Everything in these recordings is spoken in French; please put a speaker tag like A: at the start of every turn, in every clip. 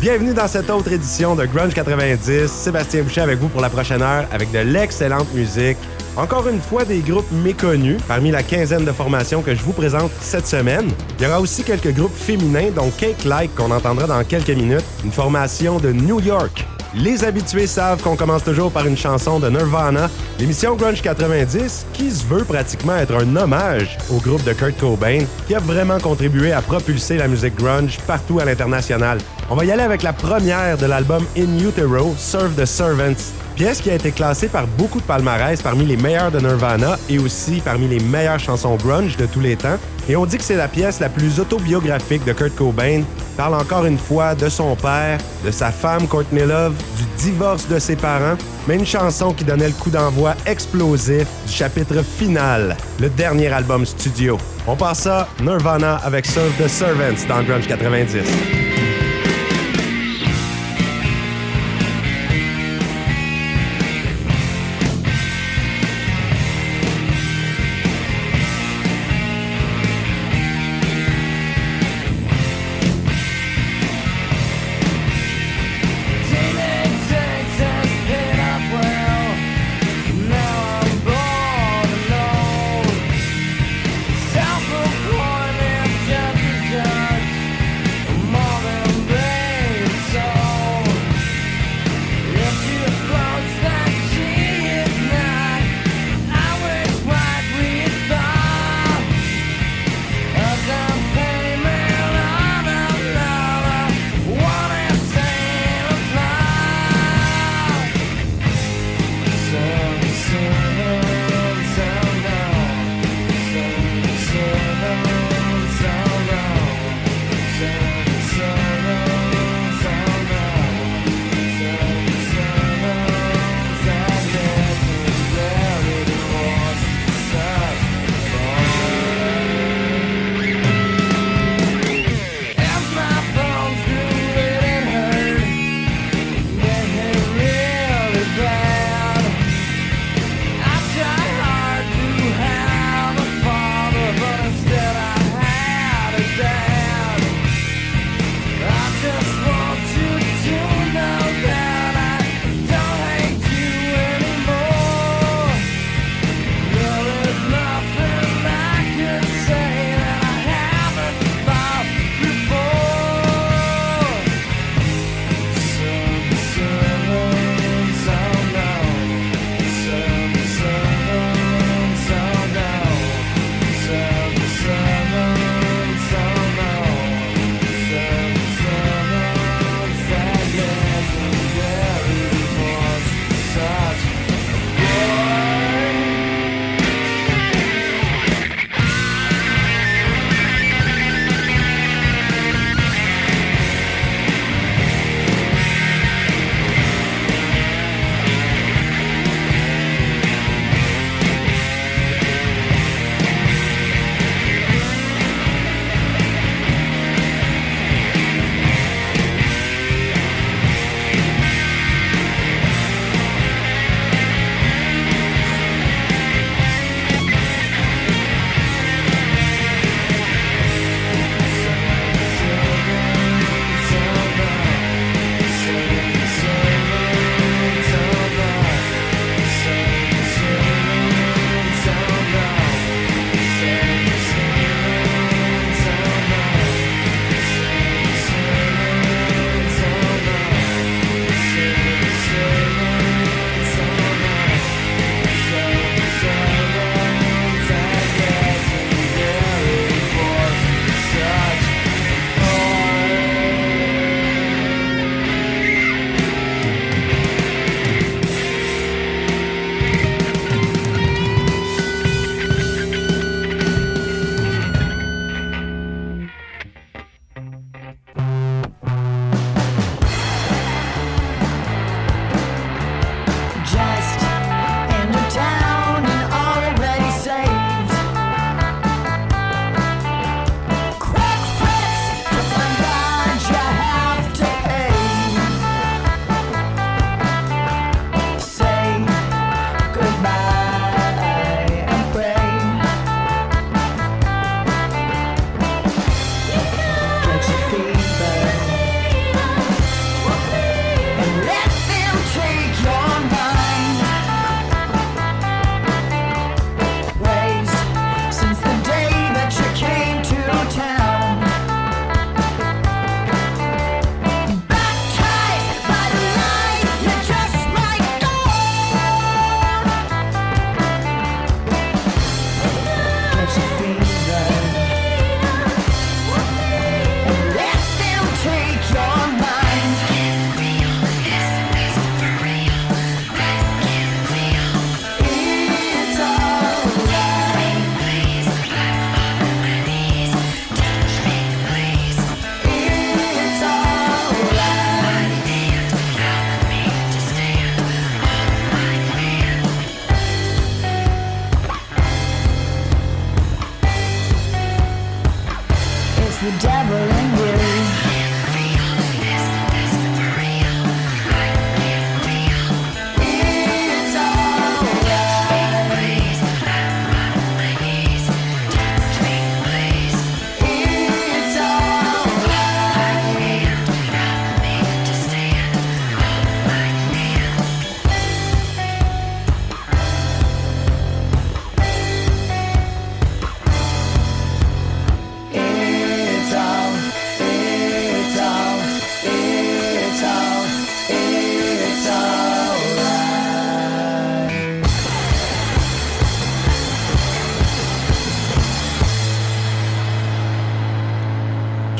A: Bienvenue dans cette autre édition de Grunge 90. Sébastien Boucher avec vous pour la prochaine heure avec de l'excellente musique. Encore une fois, des groupes méconnus parmi la quinzaine de formations que je vous présente cette semaine. Il y aura aussi quelques groupes féminins, dont Cake Like qu'on entendra dans quelques minutes, une formation de New York. Les habitués savent qu'on commence toujours par une chanson de Nirvana, l'émission Grunge 90, qui se veut pratiquement être un hommage au groupe de Kurt Cobain, qui a vraiment contribué à propulser la musique grunge partout à l'international. On va y aller avec la première de l'album In Utero, Serve the Servants, pièce qui a été classée par beaucoup de palmarès parmi les meilleurs de Nirvana et aussi parmi les meilleures chansons grunge de tous les temps. Et on dit que c'est la pièce la plus autobiographique de Kurt Cobain. Parle encore une fois de son père, de sa femme Courtney Love, du divorce de ses parents, mais une chanson qui donnait le coup d'envoi explosif du chapitre final, le dernier album studio. On passe ça, Nirvana avec Serve the Servants dans Grunge 90.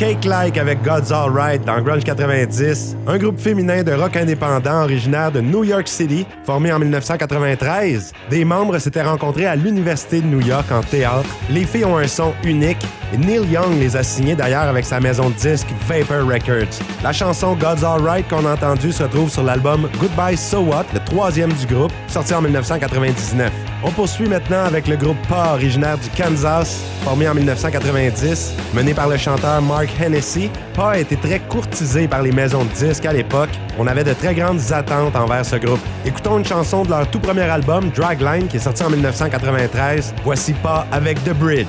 B: Cake Like avec God's Alright dans Grunge 90, un groupe féminin de rock indépendant originaire de New York City, formé en 1993. Des membres s'étaient rencontrés à l'Université de New York en théâtre. Les filles ont un son unique Neil Young les a signés d'ailleurs avec sa maison de disques Vapor Records. La chanson God's Alright qu'on a entendue se trouve sur l'album Goodbye So What, le troisième du groupe, sorti en 1999. On poursuit maintenant avec le groupe PA, originaire du Kansas, formé en 1990, mené par le chanteur Mark Hennessy. PA a été très courtisé par les maisons de disques à l'époque. On avait de très grandes attentes envers ce groupe. Écoutons une chanson de leur tout premier album, Dragline, qui est sorti en 1993. Voici PA avec The Bridge.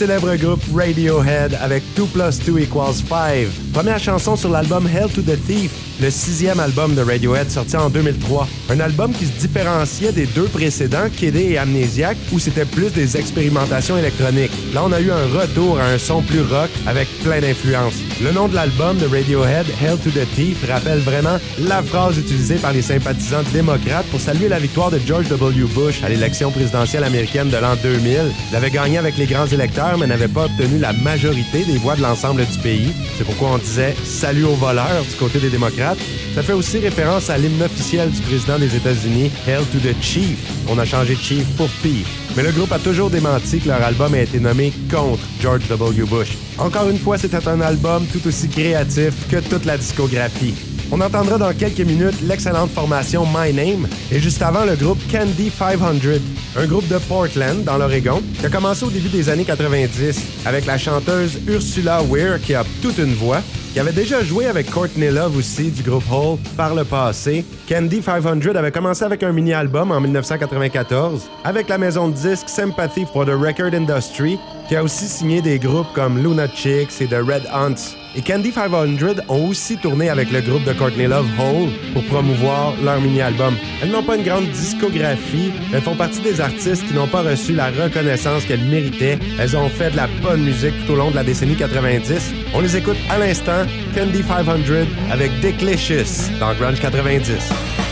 A: Célèbre groupe Radiohead avec 2 plus 2 equals 5. Première chanson sur l'album Hell to the Thief, le sixième album de Radiohead sorti en 2003. Un album qui se différenciait des deux précédents, Kid et Amnesiac, où c'était plus des expérimentations électroniques. Là, on a eu un retour à un son plus rock avec plein d'influences. Le nom de l'album de Radiohead, Hell to the Thief, rappelle vraiment la phrase utilisée par les sympathisants démocrates pour saluer la victoire de George W. Bush à l'élection présidentielle américaine de l'an 2000. Il avait gagné avec les grands électeurs, mais n'avait pas obtenu la majorité des voix de l'ensemble du pays. C'est pourquoi on disait salut aux voleurs du côté des démocrates. Ça fait aussi référence à l'hymne officiel du président des États-Unis, Hell to the Chief. On a changé Chief pour Thief. Mais le groupe a toujours démenti que leur album a été nommé contre George W. Bush. Encore une fois, c'était un album tout aussi créatif que toute la discographie. On entendra dans quelques minutes l'excellente formation My Name et juste avant le groupe Candy 500, un groupe de Portland dans l'Oregon qui a commencé au début des années 90 avec la chanteuse Ursula Weir qui a toute une voix qui avait déjà joué avec Courtney Love aussi du groupe Hole par le passé. Candy 500 avait commencé avec un mini-album en 1994 avec la maison de disques Sympathy for the Record Industry qui a aussi signé des groupes comme Luna Chicks et The Red Hunts. Et Candy 500 ont aussi tourné avec le groupe de Courtney Love Hole pour promouvoir leur mini-album. Elles n'ont pas une grande discographie, elles font partie des artistes qui n'ont pas reçu la reconnaissance qu'elles méritaient. Elles ont fait de la bonne musique tout au long de la décennie 90. On les écoute à l'instant, Candy 500 avec Declicious dans Grunge 90.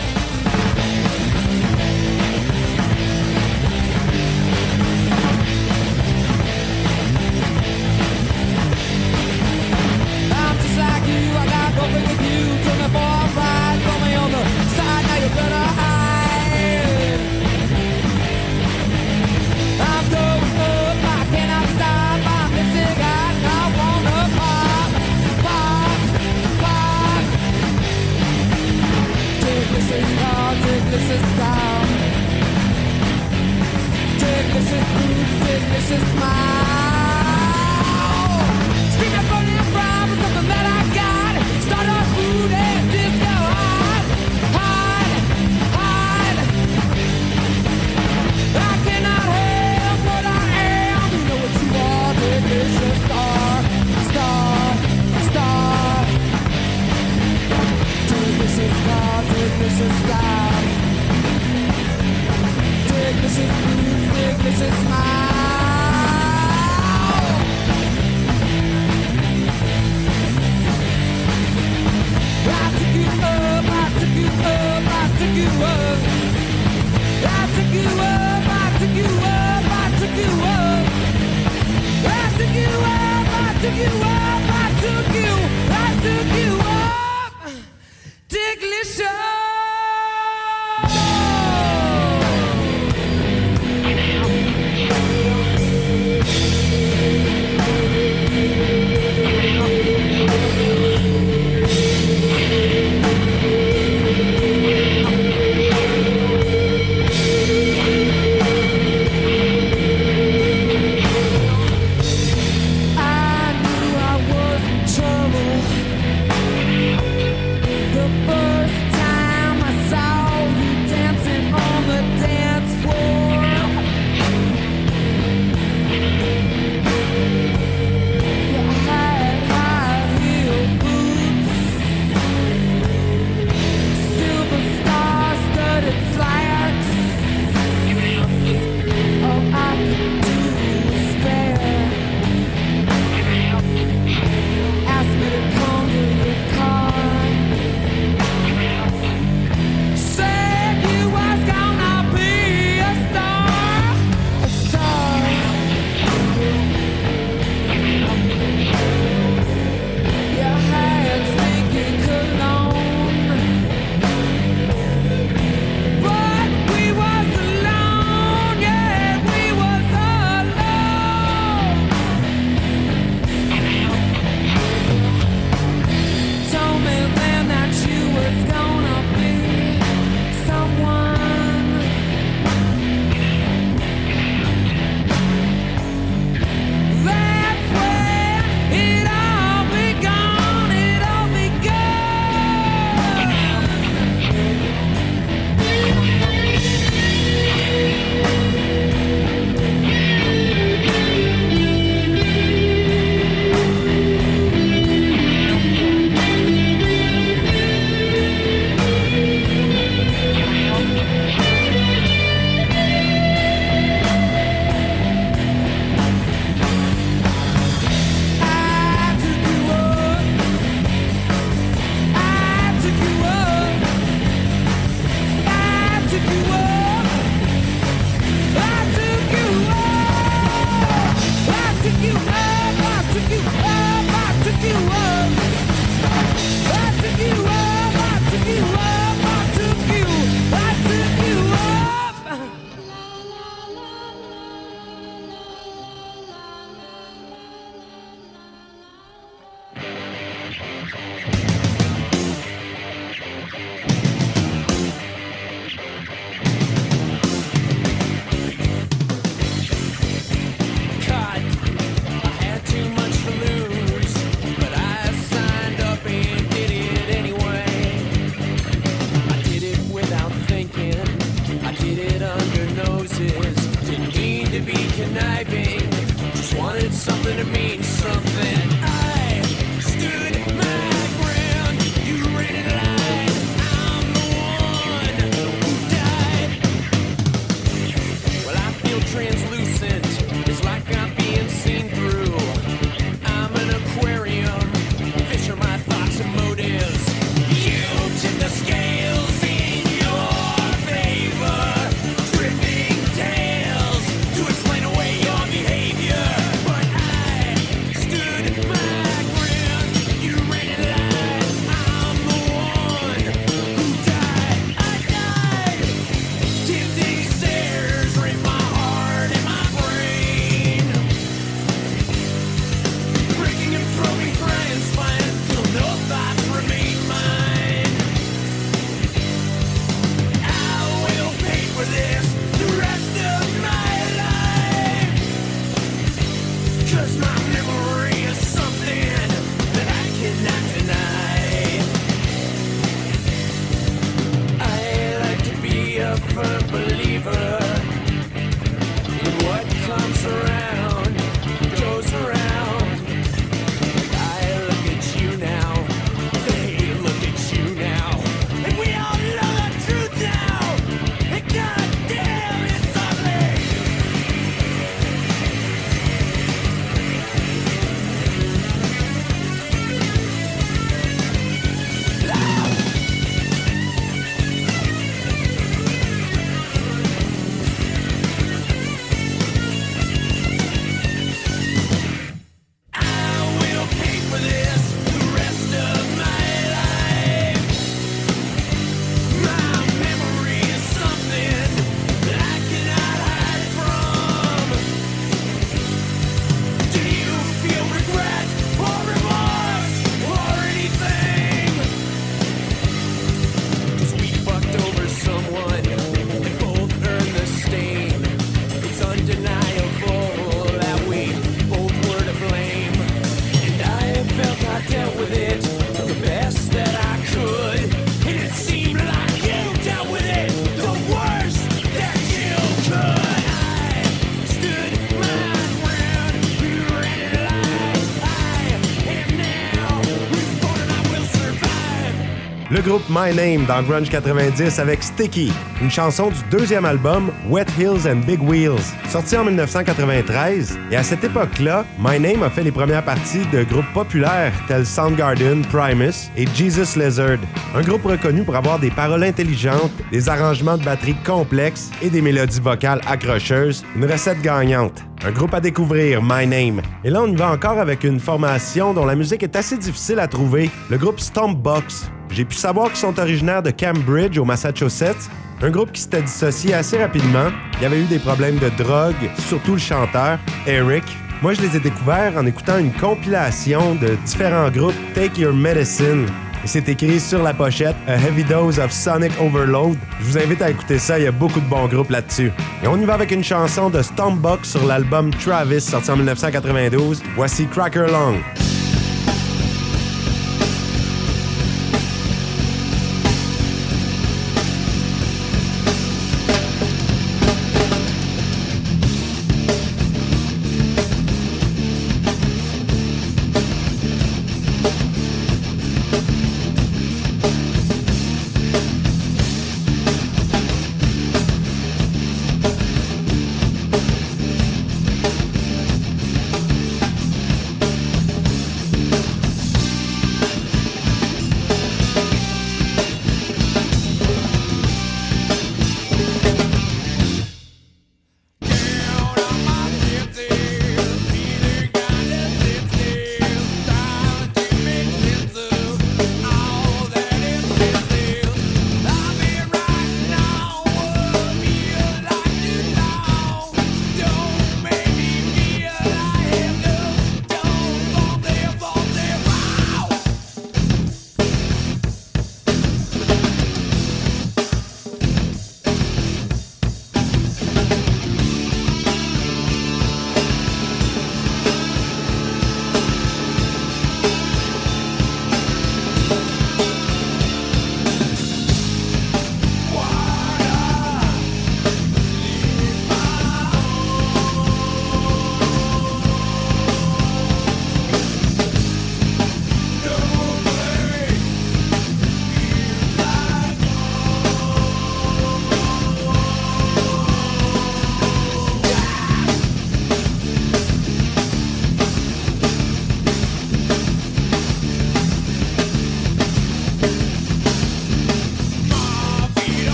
A: Groupe My Name dans Grunge 90 avec Sticky, une chanson du deuxième album Wet Hills and Big Wheels, sorti en 1993. Et à cette époque-là, My Name a fait les premières parties de groupes populaires tels Soundgarden, Primus et Jesus Lizard. Un groupe reconnu pour avoir des paroles intelligentes, des arrangements de batterie complexes et des mélodies vocales accrocheuses. Une recette gagnante. Un groupe à découvrir, My Name. Et là, on y va encore avec une formation dont la musique est assez difficile à trouver, le groupe Stompbox. J'ai pu savoir qu'ils sont originaires de Cambridge, au Massachusetts, un groupe qui s'était dissocié assez rapidement. Il y avait eu des problèmes de drogue, surtout le chanteur, Eric. Moi, je les ai découverts en écoutant une compilation de différents groupes Take Your Medicine. Et c'est écrit sur la pochette A Heavy Dose of Sonic Overload. Je vous invite à écouter ça, il y a beaucoup de bons groupes là-dessus. Et on y va avec une chanson de Stompbox sur l'album Travis sorti en 1992. Voici Cracker Long.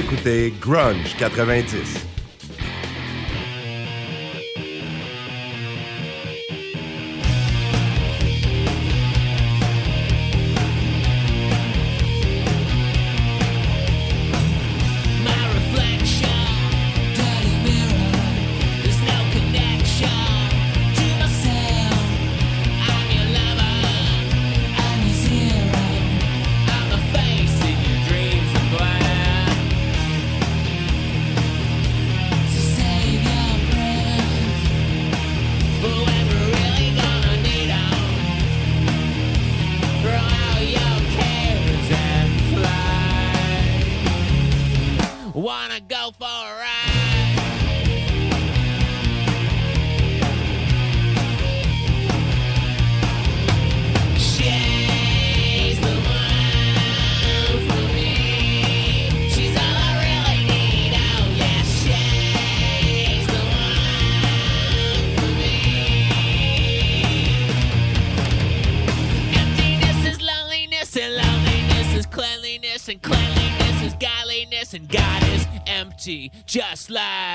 A: Écoutez Grunge 90.
C: Just like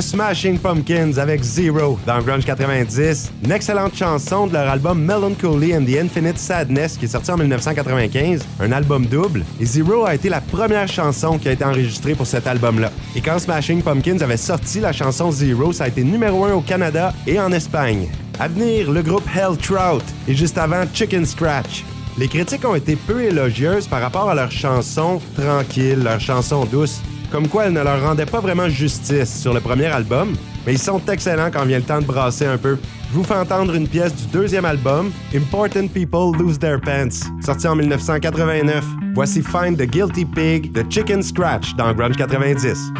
A: Smashing Pumpkins avec Zero dans Grunge 90. Une excellente chanson de leur album Melancholy and the Infinite Sadness qui est sorti en 1995, un album double. Et Zero a été la première chanson qui a été enregistrée pour cet album-là. Et quand Smashing Pumpkins avait sorti la chanson Zero, ça a été numéro un au Canada et en Espagne. À venir, le groupe Hell Trout et juste avant Chicken Scratch. Les critiques ont été peu élogieuses par rapport à leur chanson tranquille, leur chanson douce comme quoi elle ne leur rendait pas vraiment justice sur le premier album, mais ils sont excellents quand vient le temps de brasser un peu. Je vous fais entendre une pièce du deuxième album, Important People Lose Their Pants, sorti en 1989. Voici Find the Guilty Pig de Chicken Scratch dans Grunge 90.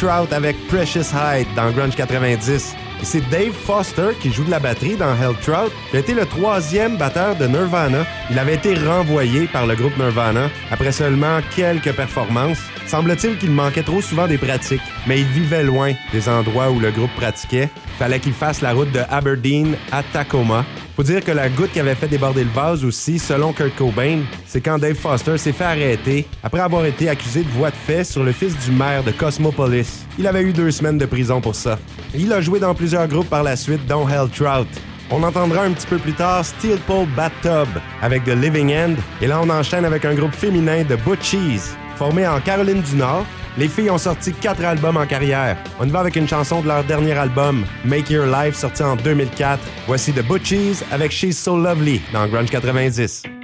A: Trout avec Precious Hyde dans Grunge 90. Et c'est Dave Foster qui joue de la batterie dans Hell Trout. Il a été le troisième batteur de Nirvana. Il avait été renvoyé par le groupe Nirvana après seulement quelques performances. Semble-t-il qu'il manquait trop souvent des pratiques, mais il vivait loin des endroits où le groupe pratiquait. Fallait qu'il fasse la route de Aberdeen à Tacoma. Faut dire que la goutte qui avait fait déborder le vase aussi, selon Kurt Cobain, c'est quand Dave Foster s'est fait arrêter après avoir été accusé de voie de fait sur le fils du maire de Cosmopolis. Il avait eu deux semaines de prison pour ça. Il a joué dans plusieurs groupes par la suite, dont Hell Trout. On entendra un petit peu plus tard Steel Pole Bathtub avec The Living End. Et là, on enchaîne avec un groupe féminin de Butchies, formé en Caroline du Nord. Les filles ont sorti quatre albums en carrière. On y va avec une chanson de leur dernier album, Make Your Life, sorti en 2004. Voici The Butchies avec She's So Lovely dans Grunge 90.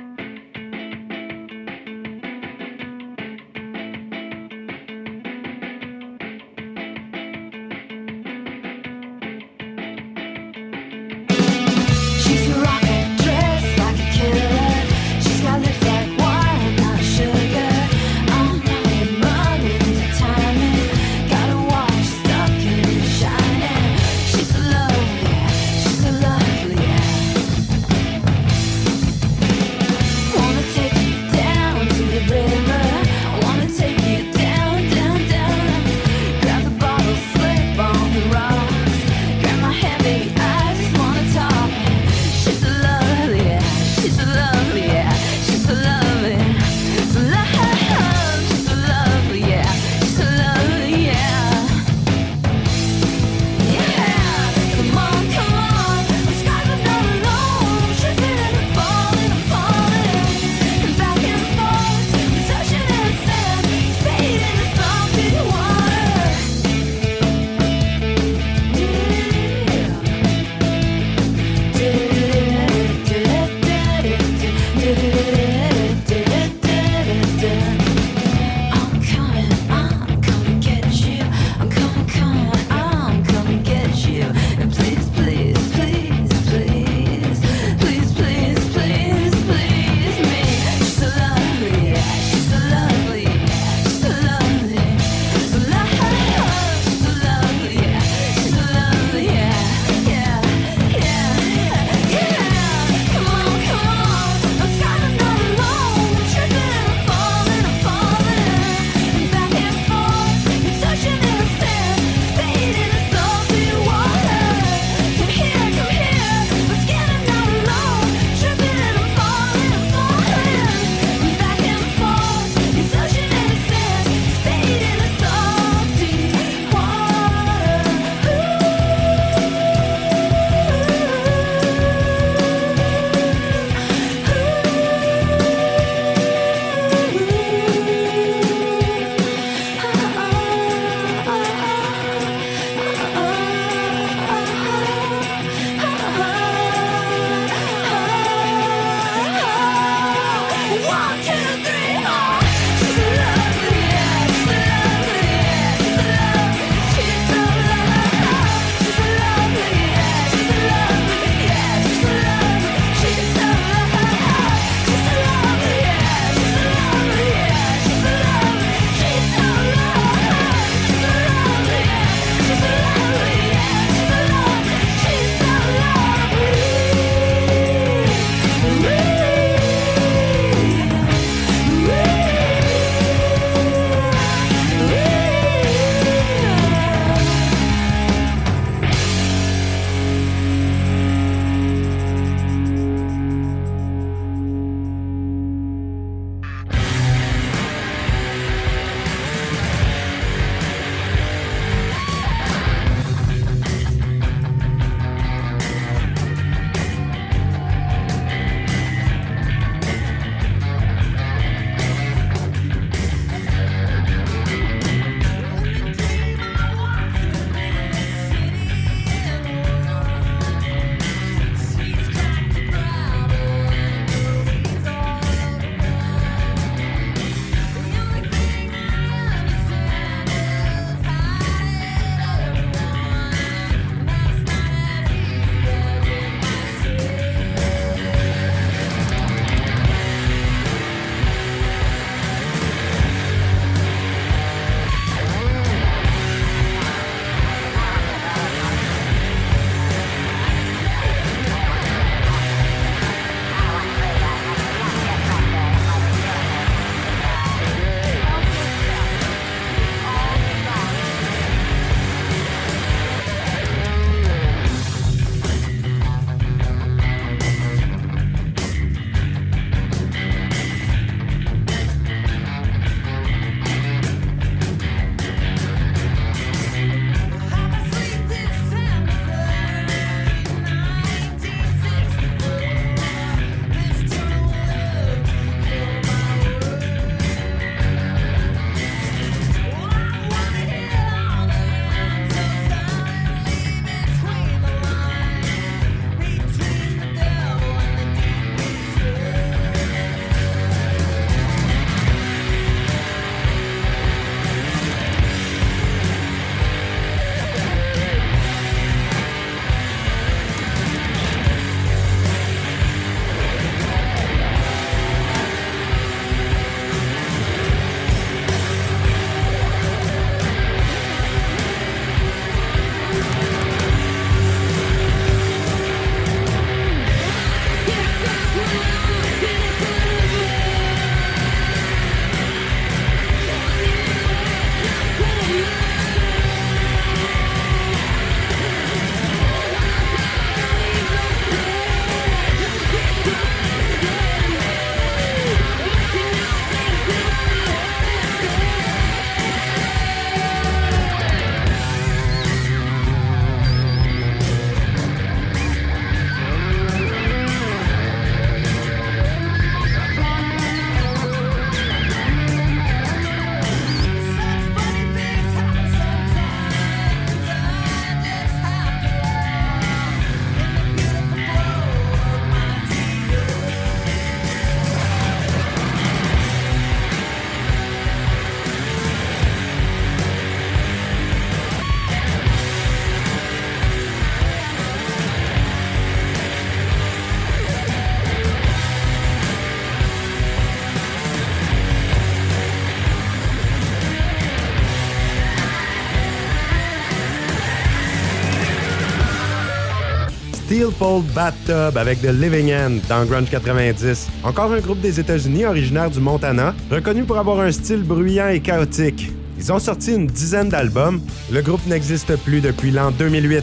A: Steel Pole Bathtub avec The Living End dans Grunge 90. Encore un groupe des États-Unis originaire du Montana, reconnu pour avoir un style bruyant et chaotique. Ils ont sorti une dizaine d'albums. Le groupe n'existe plus depuis l'an 2008.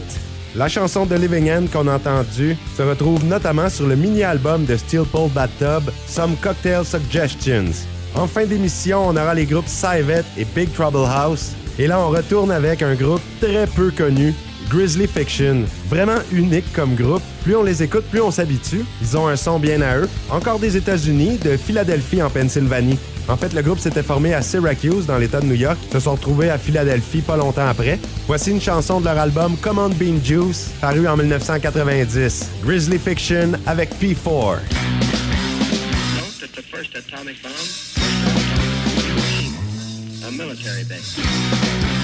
A: La chanson de Living End qu'on a entendue se retrouve notamment sur le mini-album de Steel Pole Bathtub, Some Cocktail Suggestions. En fin d'émission, on aura les groupes Cyvet et Big Trouble House. Et là, on retourne avec un groupe très peu connu, Grizzly Fiction. Vraiment unique comme groupe. Plus on les écoute, plus on s'habitue. Ils ont un son bien à eux. Encore des États-Unis, de Philadelphie en Pennsylvanie. En fait, le groupe s'était formé à Syracuse, dans l'État de New York. Se sont retrouvés à Philadelphie pas longtemps après. Voici une chanson de leur album Command Bean Juice, paru en 1990. Grizzly Fiction avec P4.
D: note that the first atomic bomb was a military base.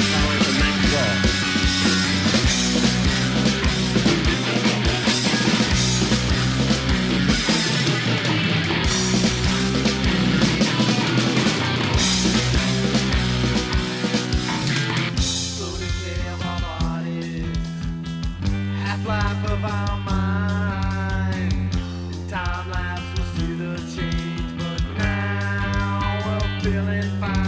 E: feeling fine.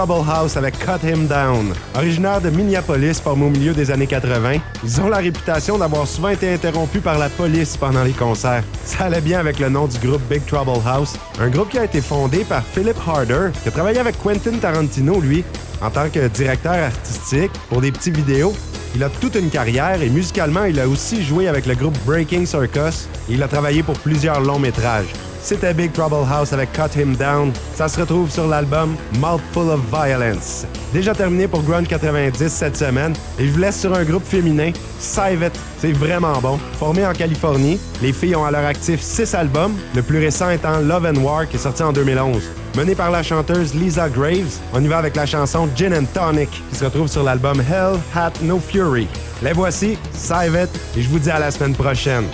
A: Trouble House avec Cut Him Down. Originaire de Minneapolis, formé au milieu des années 80, ils ont la réputation d'avoir souvent été interrompus par la police pendant les concerts. Ça allait bien avec le nom du groupe Big Trouble House, un groupe qui a été fondé par Philip Harder, qui a travaillé avec Quentin Tarantino, lui, en tant que directeur artistique pour des petits vidéos. Il a toute une carrière et musicalement, il a aussi joué avec le groupe Breaking Circus et il a travaillé pour plusieurs longs métrages. C'était Big Trouble House avec Cut Him Down. Ça se retrouve sur l'album Mouthful of Violence. Déjà terminé pour Grunge 90 cette semaine. Et je vous laisse sur un groupe féminin, Sivet. C'est vraiment bon. Formé en Californie, les filles ont à leur actif six albums, le plus récent étant Love and War qui est sorti en 2011. Mené par la chanteuse Lisa Graves, on y va avec la chanson Gin and Tonic qui se retrouve sur l'album Hell Hat No Fury. Les voici, Sivet, et je vous dis à la semaine prochaine.